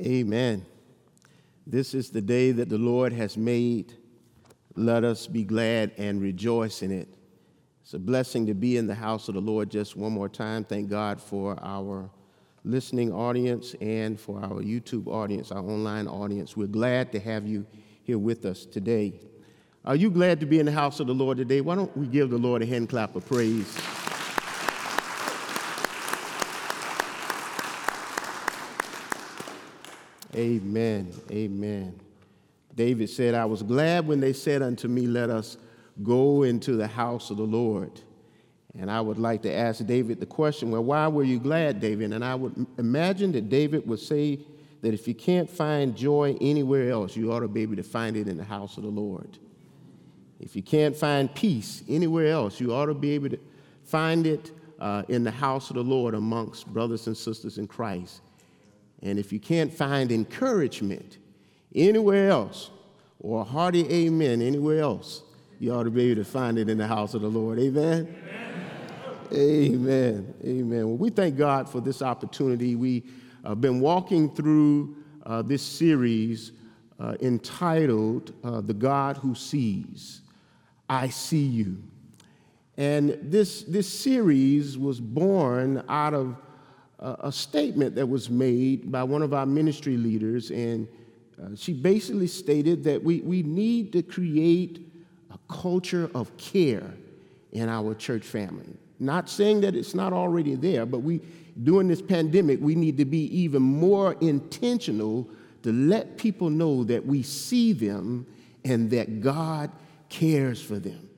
Amen. This is the day that the Lord has made. Let us be glad and rejoice in it. It's a blessing to be in the house of the Lord just one more time. Thank God for our listening audience and for our YouTube audience, our online audience. We're glad to have you here with us today. Are you glad to be in the house of the Lord today? Why don't we give the Lord a hand clap of praise? Amen. Amen. David said, I was glad when they said unto me, Let us go into the house of the Lord. And I would like to ask David the question, Well, why were you glad, David? And I would imagine that David would say that if you can't find joy anywhere else, you ought to be able to find it in the house of the Lord. If you can't find peace anywhere else, you ought to be able to find it uh, in the house of the Lord amongst brothers and sisters in Christ. And if you can't find encouragement anywhere else, or a hearty amen anywhere else, you ought to be able to find it in the house of the Lord. Amen? Amen. Amen. Amen. Well, we thank God for this opportunity. We have been walking through uh, this series uh, entitled uh, The God Who Sees. I See You. And this, this series was born out of a statement that was made by one of our ministry leaders, and uh, she basically stated that we, we need to create a culture of care in our church family. Not saying that it's not already there, but we, during this pandemic, we need to be even more intentional to let people know that we see them and that God cares for them.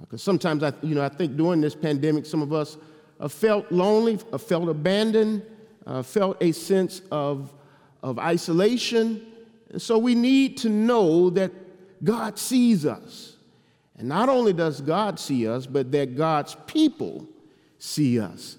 Because sometimes I, you know, I think during this pandemic, some of us uh, felt lonely, uh, felt abandoned, uh, felt a sense of, of isolation. And so we need to know that God sees us. And not only does God see us, but that God's people see us.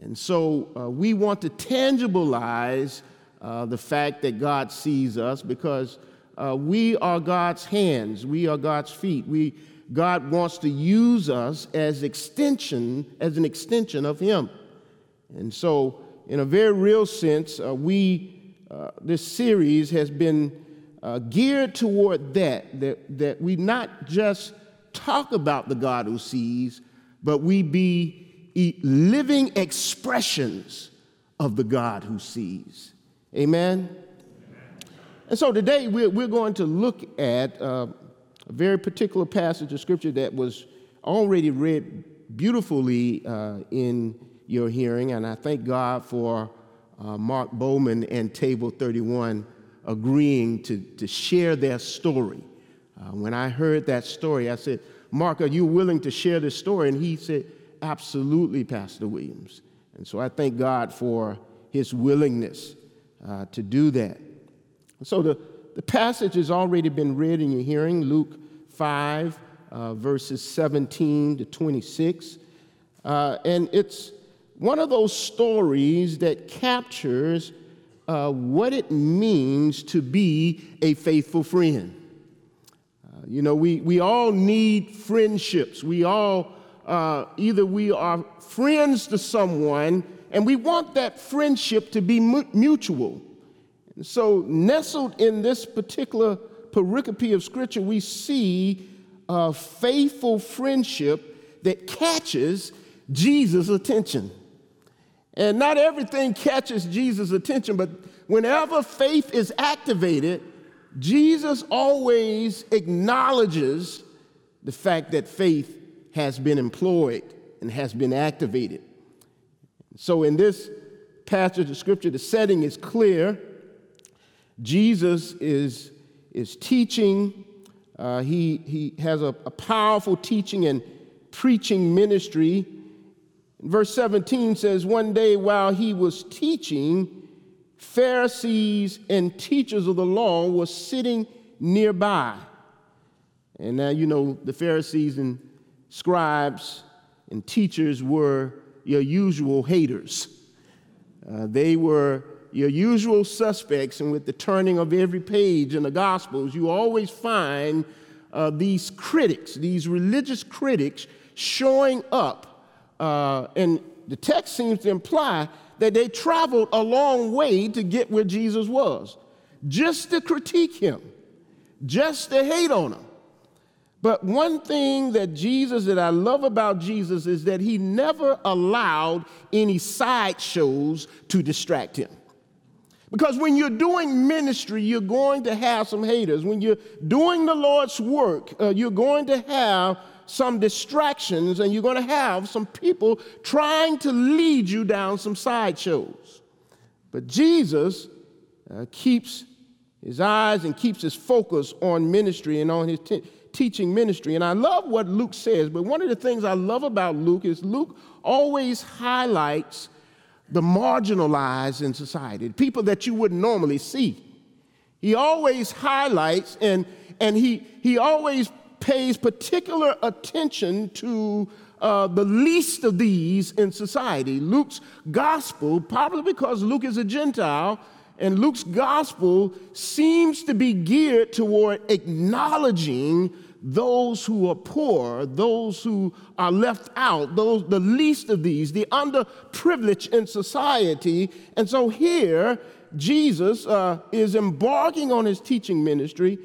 And so uh, we want to tangibilize uh, the fact that God sees us because uh, we are God's hands, we are God's feet. We, God wants to use us as extension, as an extension of Him. And so, in a very real sense, uh, we, uh, this series has been uh, geared toward that, that, that we not just talk about the God who sees, but we be living expressions of the God who sees. Amen? And so today we're, we're going to look at uh, a very particular passage of scripture that was already read beautifully uh, in your hearing, and I thank God for uh, Mark Bowman and Table 31 agreeing to, to share their story. Uh, when I heard that story, I said, Mark, are you willing to share this story? And he said, Absolutely, Pastor Williams. And so I thank God for his willingness uh, to do that. So the the passage has already been read in your hearing, Luke 5, uh, verses 17 to 26. Uh, and it's one of those stories that captures uh, what it means to be a faithful friend. Uh, you know, we, we all need friendships. We all, uh, either we are friends to someone and we want that friendship to be mutual. So, nestled in this particular pericope of Scripture, we see a faithful friendship that catches Jesus' attention. And not everything catches Jesus' attention, but whenever faith is activated, Jesus always acknowledges the fact that faith has been employed and has been activated. So, in this passage of Scripture, the setting is clear. Jesus is, is teaching. Uh, he, he has a, a powerful teaching and preaching ministry. Verse 17 says, One day while he was teaching, Pharisees and teachers of the law were sitting nearby. And now you know the Pharisees and scribes and teachers were your usual haters. Uh, they were your usual suspects, and with the turning of every page in the Gospels, you always find uh, these critics, these religious critics, showing up. Uh, and the text seems to imply that they traveled a long way to get where Jesus was, just to critique him, just to hate on him. But one thing that Jesus, that I love about Jesus, is that he never allowed any sideshows to distract him. Because when you're doing ministry, you're going to have some haters. When you're doing the Lord's work, uh, you're going to have some distractions and you're going to have some people trying to lead you down some sideshows. But Jesus uh, keeps his eyes and keeps his focus on ministry and on his t- teaching ministry. And I love what Luke says, but one of the things I love about Luke is Luke always highlights the marginalized in society, people that you wouldn't normally see. He always highlights and, and he, he always pays particular attention to uh, the least of these in society. Luke's gospel, probably because Luke is a Gentile, and Luke's gospel seems to be geared toward acknowledging those who are poor, those who are left out, those the least of these, the underprivileged in society. And so here, Jesus uh, is embarking on his teaching ministry,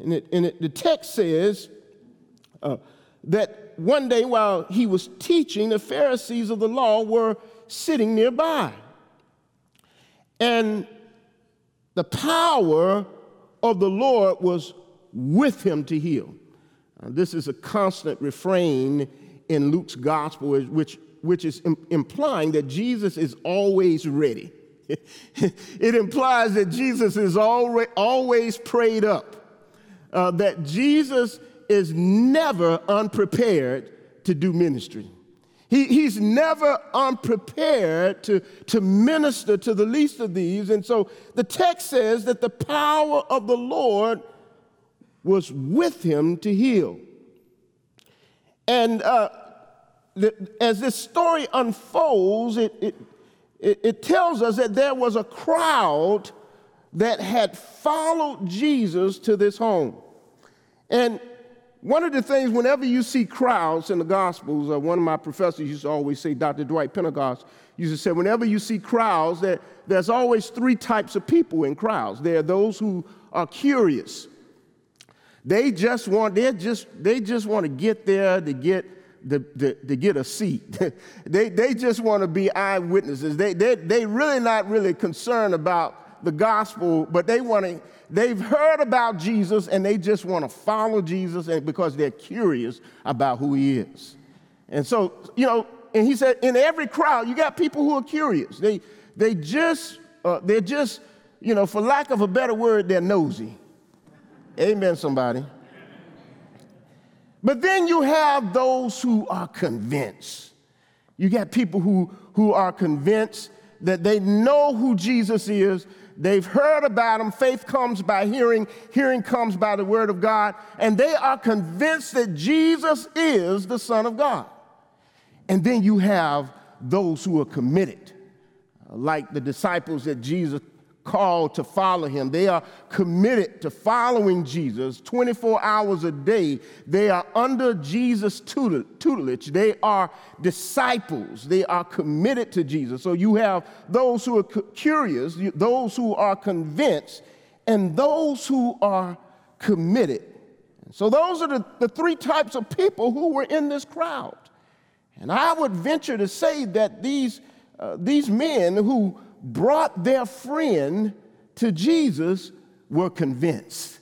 and, it, and it, the text says uh, that one day while he was teaching, the Pharisees of the law were sitting nearby. And the power of the Lord was with him to heal. This is a constant refrain in Luke's gospel, which, which is Im- implying that Jesus is always ready. it implies that Jesus is always prayed up, uh, that Jesus is never unprepared to do ministry. He, he's never unprepared to, to minister to the least of these. And so the text says that the power of the Lord was with him to heal. And uh, the, as this story unfolds, it, it, it, tells us that there was a crowd that had followed Jesus to this home. And one of the things, whenever you see crowds in the Gospels, uh, one of my professors used to always say, Dr. Dwight Pentecost used to say, whenever you see crowds, that there's always three types of people in crowds. There are those who are curious. They just want, they just, they just want to get there to get the, the, to get a seat. they, they just want to be eyewitnesses. They, they, they really not really concerned about the gospel, but they want to, they've heard about Jesus and they just want to follow Jesus and because they're curious about who he is. And so, you know, and he said, in every crowd, you got people who are curious. They, they just, uh, they're just, you know, for lack of a better word, they're nosy. Amen, somebody. But then you have those who are convinced. You got people who, who are convinced that they know who Jesus is. They've heard about him. Faith comes by hearing, hearing comes by the word of God, and they are convinced that Jesus is the Son of God. And then you have those who are committed, like the disciples that Jesus called to follow him. They are committed to following Jesus 24 hours a day. They are under Jesus' tutelage. They are disciples. They are committed to Jesus. So you have those who are curious, those who are convinced, and those who are committed. So those are the, the three types of people who were in this crowd. And I would venture to say that these, uh, these men who brought their friend to Jesus were convinced.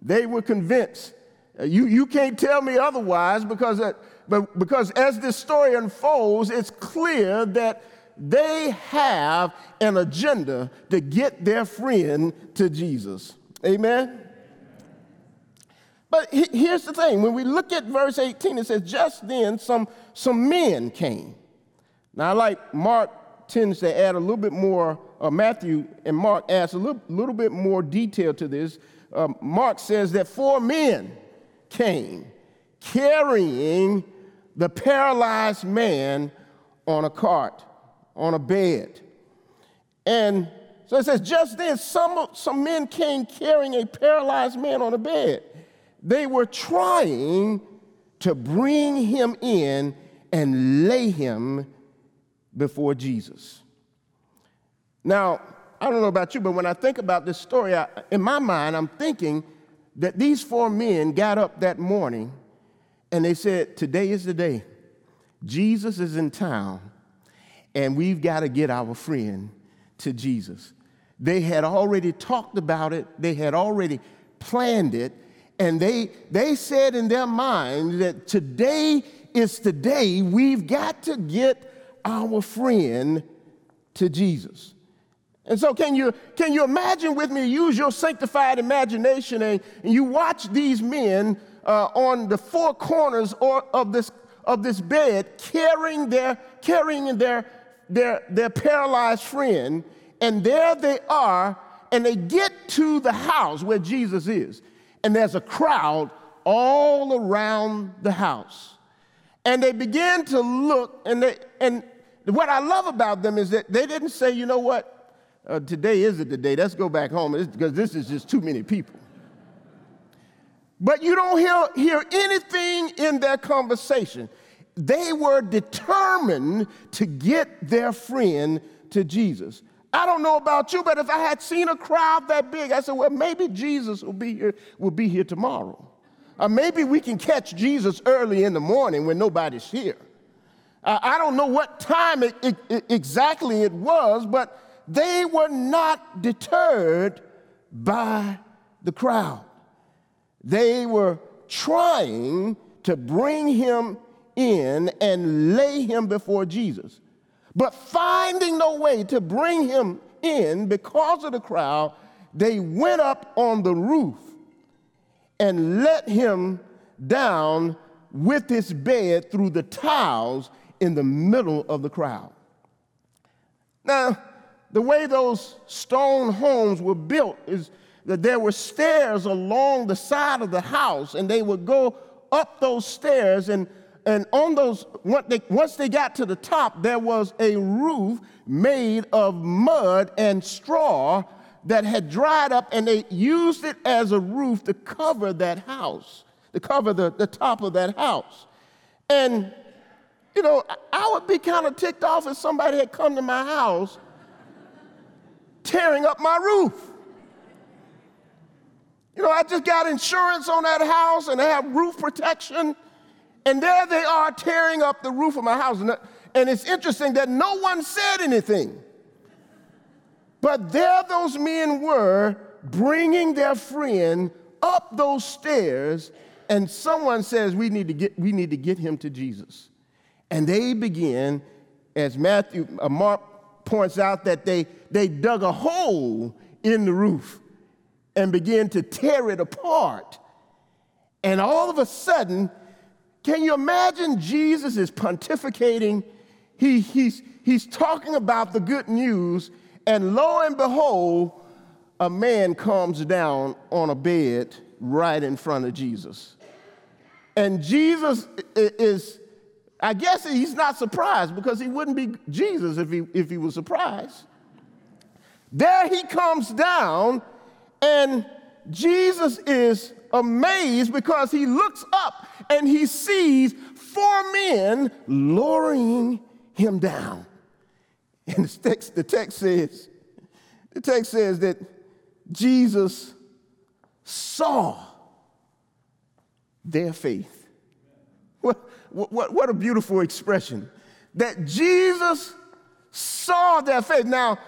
They were convinced. Uh, you, you can't tell me otherwise because, uh, but because as this story unfolds, it's clear that they have an agenda to get their friend to Jesus. Amen? But here's the thing when we look at verse 18, it says, Just then some, some men came. Now, I like Mark tends to add a little bit more, uh, Matthew and Mark adds a little, little bit more detail to this. Uh, Mark says that four men came carrying the paralyzed man on a cart, on a bed. And so it says, just then, some, some men came carrying a paralyzed man on a bed. They were trying to bring him in and lay him before Jesus. Now, I don't know about you, but when I think about this story, I, in my mind, I'm thinking that these four men got up that morning and they said, Today is the day. Jesus is in town, and we've got to get our friend to Jesus. They had already talked about it, they had already planned it, and they, they said in their mind that today is the day we've got to get our friend to Jesus. And so, can you, can you imagine with me, use your sanctified imagination, and, and you watch these men uh, on the four corners or, of, this, of this bed carrying their, carrying their, their, their paralyzed friend, and there they are, and they get to the house where Jesus is, and there's a crowd all around the house. And they begin to look, and, they, and what I love about them is that they didn't say, you know what, uh, today isn't the day. Let's go back home because this is just too many people. But you don't hear, hear anything in their conversation. They were determined to get their friend to Jesus. I don't know about you, but if I had seen a crowd that big, I said, well, maybe Jesus will be here, will be here tomorrow. Or maybe we can catch Jesus early in the morning when nobody's here. Uh, I don't know what time it, it, it exactly it was, but they were not deterred by the crowd. They were trying to bring him in and lay him before Jesus. But finding no way to bring him in because of the crowd, they went up on the roof and let him down with his bed through the tiles in the middle of the crowd. Now, the way those stone homes were built is that there were stairs along the side of the house, and they would go up those stairs, and, and on those, once they got to the top, there was a roof made of mud and straw that had dried up, and they used it as a roof to cover that house, to cover the, the top of that house. And, you know, I would be kind of ticked off if somebody had come to my house tearing up my roof. You know, I just got insurance on that house and I have roof protection, and there they are tearing up the roof of my house. And it's interesting that no one said anything. But there those men were bringing their friend up those stairs, and someone says, We need to get, we need to get him to Jesus. And they begin, as Matthew, uh, Mark points out that they, they dug a hole in the roof and began to tear it apart. And all of a sudden, can you imagine Jesus is pontificating? He, he's, he's talking about the good news, and lo and behold, a man comes down on a bed right in front of Jesus. And Jesus is I guess he's not surprised because he wouldn't be Jesus if he, if he was surprised. There he comes down, and Jesus is amazed because he looks up and he sees four men lowering him down. And the text, the text says, the text says that Jesus saw their faith. What, what, what a beautiful expression. That Jesus saw their faith. Now,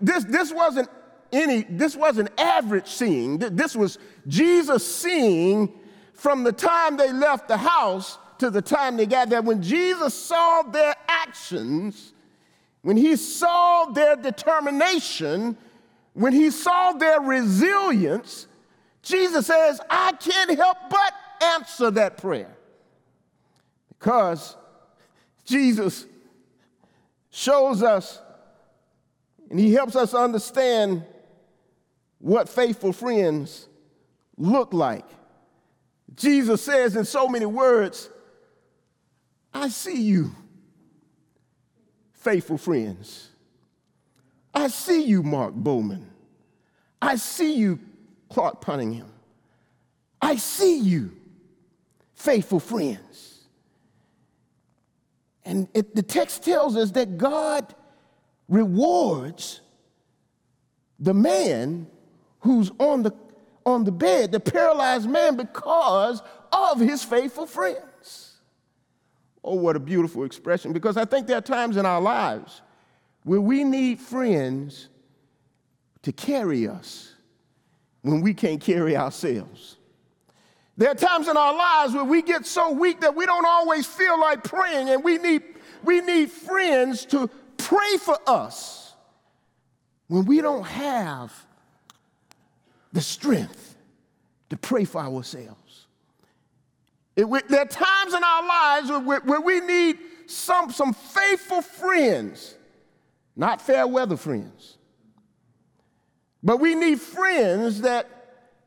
this, this wasn't any, this wasn't average seeing. This was Jesus seeing from the time they left the house to the time they got there. When Jesus saw their actions, when he saw their determination, when he saw their resilience, Jesus says, I can't help but answer that prayer. Because Jesus shows us and he helps us understand what faithful friends look like. Jesus says in so many words, I see you, faithful friends. I see you, Mark Bowman. I see you, Clark Cunningham. I see you, faithful friends. And it, the text tells us that God rewards the man who's on the, on the bed, the paralyzed man, because of his faithful friends. Oh, what a beautiful expression, because I think there are times in our lives where we need friends to carry us when we can't carry ourselves. There are times in our lives where we get so weak that we don't always feel like praying, and we need, we need friends to pray for us when we don't have the strength to pray for ourselves. It, we, there are times in our lives where, where we need some, some faithful friends, not fair weather friends, but we need friends that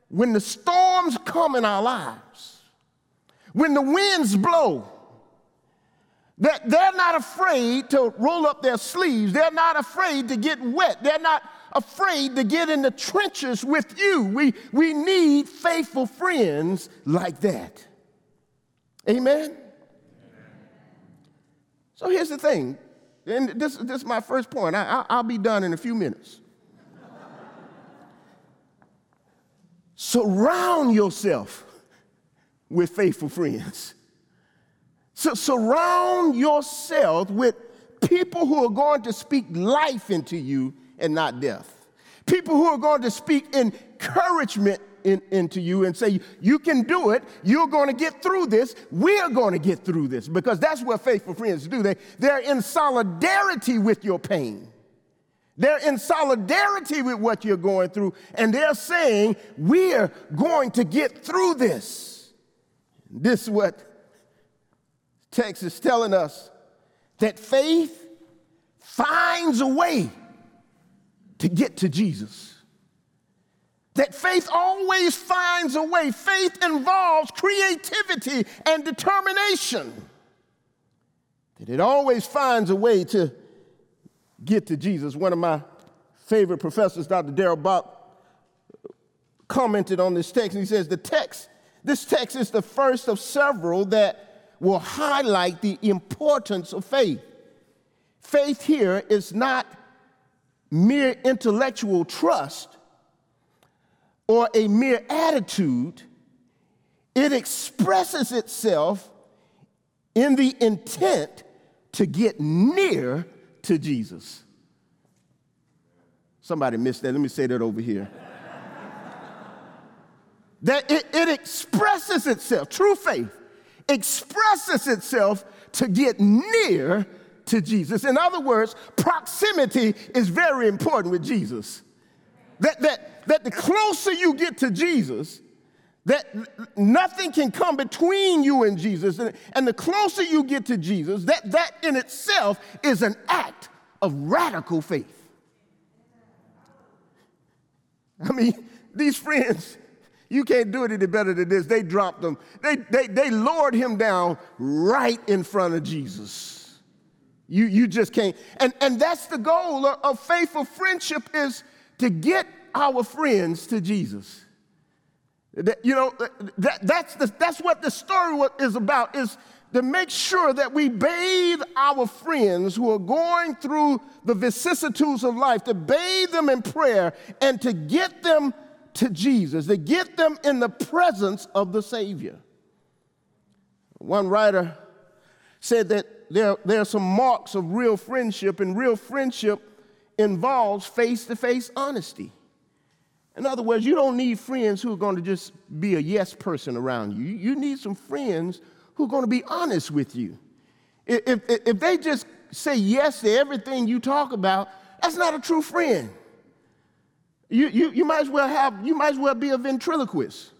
when the storms come in our lives, when the winds blow, that they're not afraid to roll up their sleeves. They're not afraid to get wet. They're not afraid to get in the trenches with you. We, we need faithful friends like that. Amen? So here's the thing, and this, this is my first point. I, I'll be done in a few minutes. Surround yourself with faithful friends. So surround yourself with people who are going to speak life into you and not death. People who are going to speak encouragement in, into you and say, You can do it. You're going to get through this. We're going to get through this because that's what faithful friends do. They, they're in solidarity with your pain. They're in solidarity with what you're going through, and they're saying, We're going to get through this. This is what text is telling us that faith finds a way to get to Jesus. That faith always finds a way. Faith involves creativity and determination. That it always finds a way to get to Jesus. One of my favorite professors, Dr. Darrell Bock, commented on this text. And he says, The text, this text is the first of several that will highlight the importance of faith. Faith here is not mere intellectual trust or a mere attitude, it expresses itself in the intent to get near to Jesus. Somebody missed that. Let me say that over here. that it, it expresses itself, true faith expresses itself to get near to Jesus. In other words, proximity is very important with Jesus. That, that, that the closer you get to Jesus, that nothing can come between you and Jesus. And, and the closer you get to Jesus, that, that in itself is an act of radical faith. I mean, these friends, you can't do it any better than this. They dropped him, they, they, they lowered him down right in front of Jesus. You, you just can't. And, and that's the goal of, of faithful friendship is to get our friends to Jesus. That, you know, that, that's, the, that's what the story is about, is to make sure that we bathe our friends who are going through the vicissitudes of life, to bathe them in prayer and to get them to Jesus, to get them in the presence of the Savior. One writer said that there, there are some marks of real friendship, and real friendship involves face to face honesty. In other words, you don't need friends who are going to just be a yes person around you. You need some friends who are going to be honest with you. If, if, if they just say yes to everything you talk about, that's not a true friend. You, you, you might as well have, you might as well be a ventriloquist.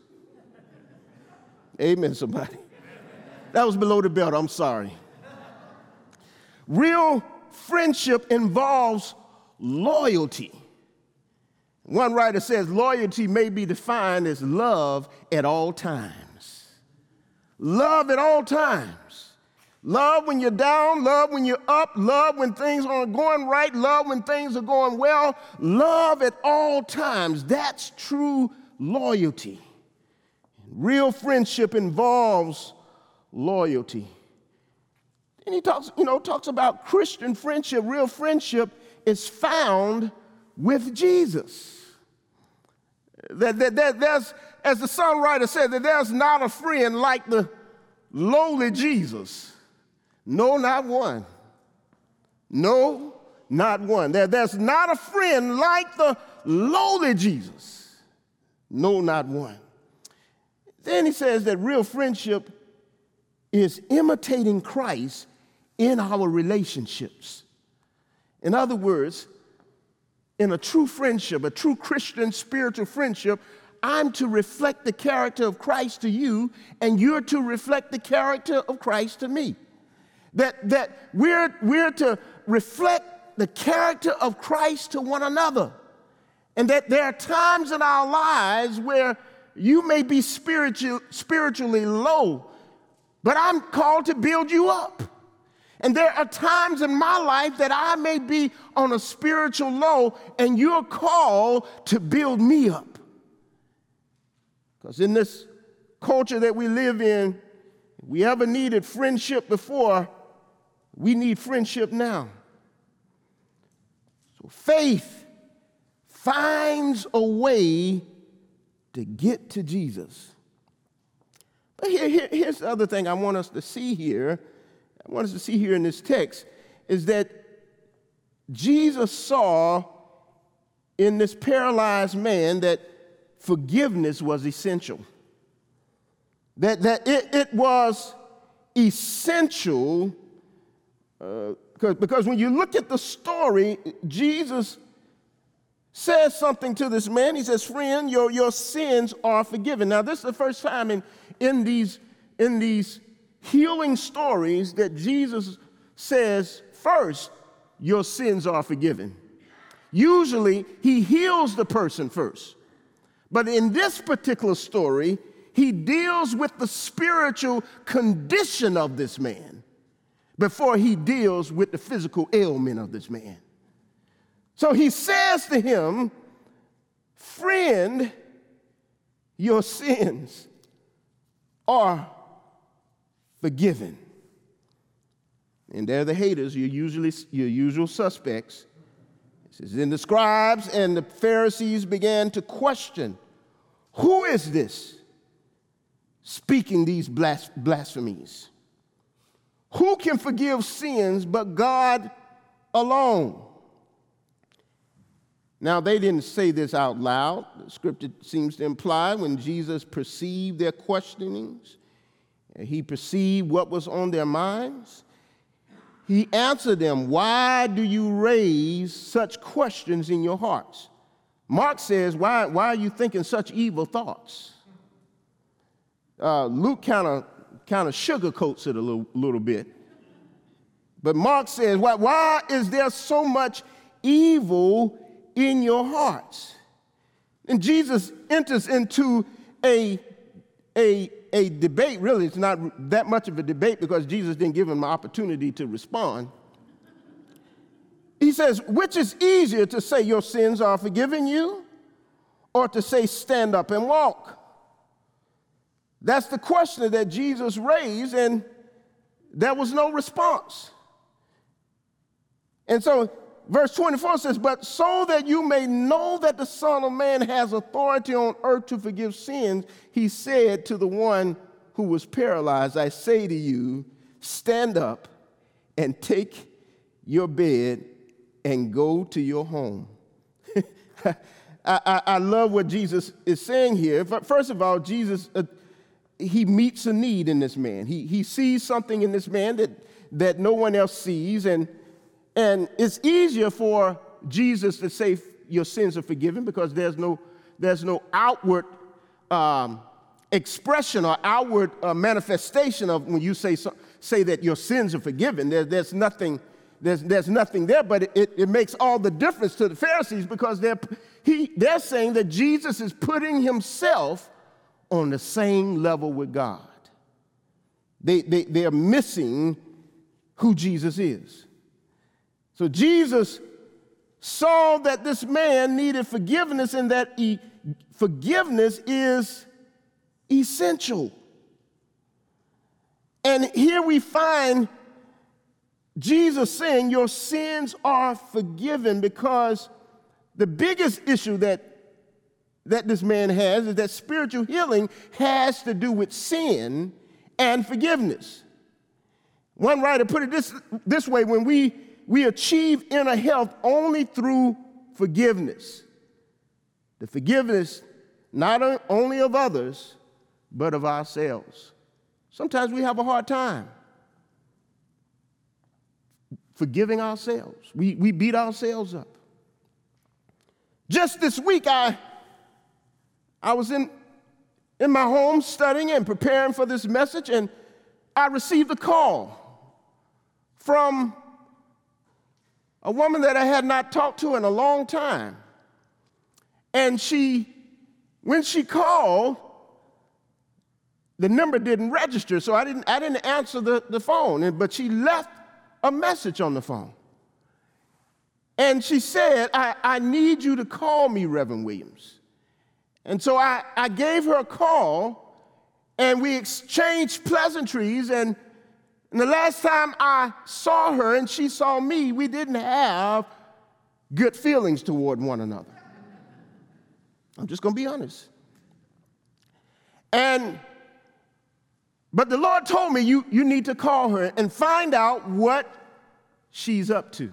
Amen, somebody. That was below the belt, I'm sorry. Real friendship involves loyalty. One writer says loyalty may be defined as love at all times. Love at all times. Love when you're down, love when you're up, love when things aren't going right, love when things are going well. Love at all times. That's true loyalty. Real friendship involves loyalty. And he talks, you know, talks about Christian friendship. Real friendship is found with Jesus. That, that, that there's, as the songwriter said, that there's not a friend like the lowly Jesus. No, not one. No, not one. There, there's not a friend like the lowly Jesus. No, not one. Then he says that real friendship is imitating Christ in our relationships. In other words, in a true friendship, a true Christian spiritual friendship, I'm to reflect the character of Christ to you, and you're to reflect the character of Christ to me. That, that we're, we're to reflect the character of Christ to one another. And that there are times in our lives where you may be spiritual, spiritually low, but I'm called to build you up. And there are times in my life that I may be on a spiritual low, and you're called to build me up. Because in this culture that we live in, we ever needed friendship before, we need friendship now. So faith finds a way to get to Jesus. But here, here, here's the other thing I want us to see here want us to see here in this text is that Jesus saw in this paralyzed man that forgiveness was essential. That, that it, it was essential uh, because when you look at the story, Jesus says something to this man. He says, Friend, your, your sins are forgiven. Now, this is the first time in, in, these, in these healing stories that Jesus says, first, your sins are forgiven. Usually, he heals the person first. But in this particular story, he deals with the spiritual condition of this man before he deals with the physical ailment of this man. So he says to him, Friend, your sins are forgiven. And they're the haters, your, usually, your usual suspects. It says, Then the scribes and the Pharisees began to question who is this speaking these blas- blasphemies? Who can forgive sins but God alone? Now, they didn't say this out loud. The scripture seems to imply when Jesus perceived their questionings, he perceived what was on their minds. He answered them, Why do you raise such questions in your hearts? Mark says, Why, why are you thinking such evil thoughts? Uh, Luke kind of kind of sugarcoats it a little, little bit. But Mark says, why, why is there so much evil in your hearts? And Jesus enters into a, a a debate, really, it's not that much of a debate because Jesus didn't give him the opportunity to respond. He says, which is easier to say your sins are forgiven you or to say stand up and walk? That's the question that Jesus raised, and there was no response. And so verse 24 says, But so that you may know that the Son of Man has authority on earth to forgive sins, he said to the one who was paralyzed, I say to you, stand up and take your bed and go to your home. I, I, I, love what Jesus is saying here. First of all, Jesus, uh, he meets a need in this man. He, he sees something in this man that, that no one else sees, and and it's easier for Jesus to say your sins are forgiven because there's no, there's no outward um, expression or outward uh, manifestation of when you say, so, say that your sins are forgiven. There, there's, nothing, there's, there's nothing there, but it, it makes all the difference to the Pharisees because they're, he, they're saying that Jesus is putting himself on the same level with God. They, they, they're missing who Jesus is. So Jesus saw that this man needed forgiveness and that he, forgiveness is essential. And here we find Jesus saying, Your sins are forgiven because the biggest issue that, that this man has is that spiritual healing has to do with sin and forgiveness. One writer put it this, this way when we, we achieve inner health only through forgiveness. The forgiveness not only of others, but of ourselves. Sometimes we have a hard time forgiving ourselves. We, we beat ourselves up. Just this week, I, I was in, in my home studying and preparing for this message, and I received a call from a woman that I had not talked to in a long time. And she, when she called, the number didn't register, so I didn't, I didn't answer the, the phone, but she left a message on the phone. And she said, I, I need you to call me, Reverend Williams. And so I, I gave her a call and we exchanged pleasantries. And, and the last time I saw her and she saw me, we didn't have good feelings toward one another. I'm just going to be honest. And but the Lord told me you, you need to call her and find out what she's up to.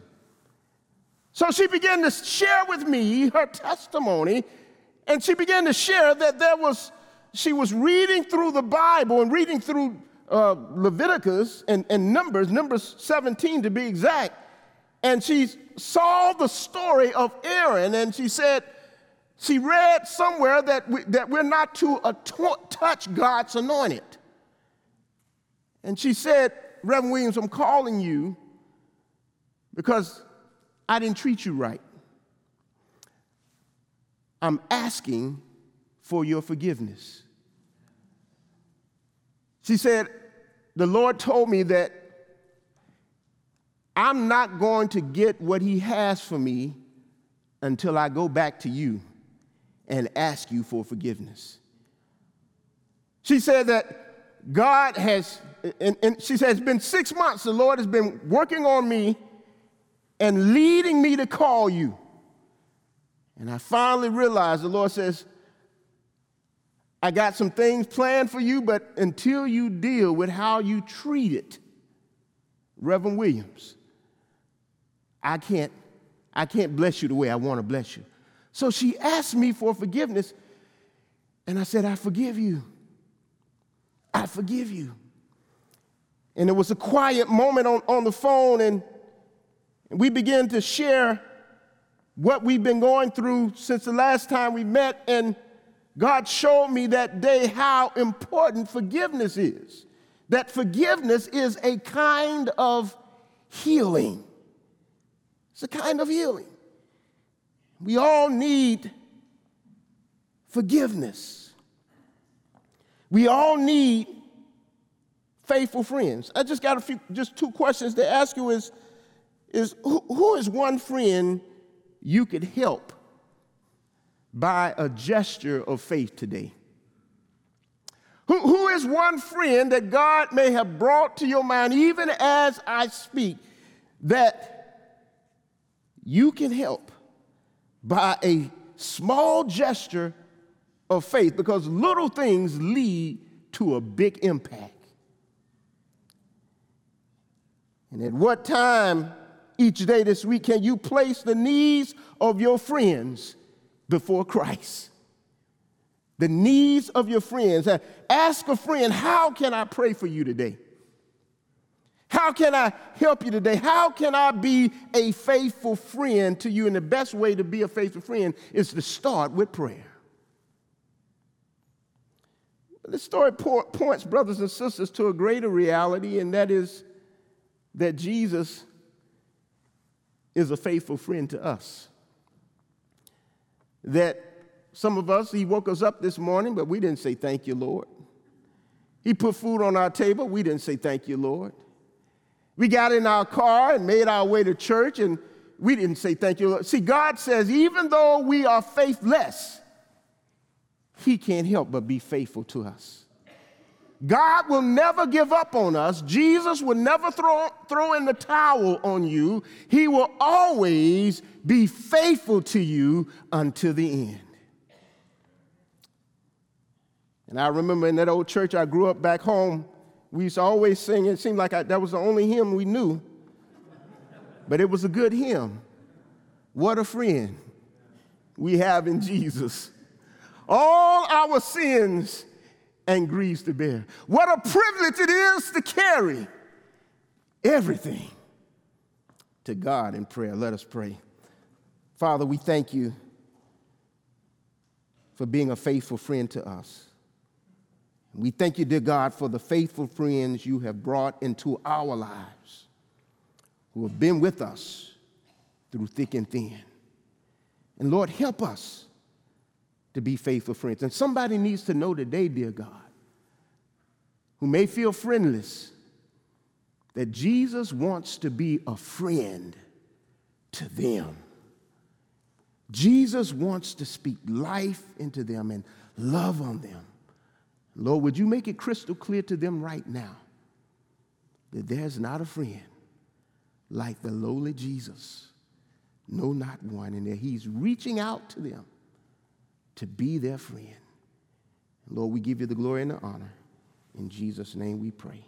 So she began to share with me her testimony, and she began to share that there was, she was reading through the Bible and reading through uh, Leviticus and, and Numbers, Numbers 17 to be exact, and she saw the story of Aaron, and she said, she read somewhere that, we, that we're not to touch God's anointed. And she said, Reverend Williams, I'm calling you because I didn't treat you right. I'm asking for your forgiveness. She said, The Lord told me that I'm not going to get what He has for me until I go back to you and ask you for forgiveness. She said that God has and, and she said, It's been six months. The Lord has been working on me and leading me to call you. And I finally realized the Lord says, I got some things planned for you, but until you deal with how you treat it, Reverend Williams, I can't, I can't bless you the way I want to bless you. So she asked me for forgiveness, and I said, I forgive you. I forgive you. And it was a quiet moment on, on the phone, and we began to share what we've been going through since the last time we met. And God showed me that day how important forgiveness is. That forgiveness is a kind of healing. It's a kind of healing. We all need forgiveness. We all need faithful friends. I just got a few, just two questions to ask you is, is who, who is one friend you could help by a gesture of faith today? Who, who is one friend that God may have brought to your mind, even as I speak, that you can help by a small gesture of faith? Because little things lead to a big impact. And at what time each day this week can you place the needs of your friends before Christ? The needs of your friends. Uh, ask a friend, How can I pray for you today? How can I help you today? How can I be a faithful friend to you? And the best way to be a faithful friend is to start with prayer. This story points, brothers and sisters, to a greater reality, and that is that Jesus is a faithful friend to us. That some of us, He woke us up this morning, but we didn't say, Thank you, Lord. He put food on our table, we didn't say, Thank you, Lord. We got in our car and made our way to church, and we didn't say, Thank you, Lord. See, God says, even though we are faithless, He can't help but be faithful to us. God will never give up on us. Jesus will never throw, throw in the towel on you. He will always be faithful to you until the end. And I remember in that old church I grew up back home, we used to always sing, it seemed like I, that was the only hymn we knew, but it was a good hymn. What a friend we have in Jesus. All our sins and griefs to bear. What a privilege it is to carry everything to God in prayer. Let us pray. Father, we thank you for being a faithful friend to us. We thank you, dear God, for the faithful friends you have brought into our lives who have been with us through thick and thin. And Lord, help us to be faithful friends. And somebody needs to know today, dear God, who may feel friendless, that Jesus wants to be a friend to them. Jesus wants to speak life into them and love on them. Lord, would you make it crystal clear to them right now that there's not a friend like the lowly Jesus? No, not one. And that he's reaching out to them to be their friend. Lord, we give you the glory and the honor. In Jesus' name we pray.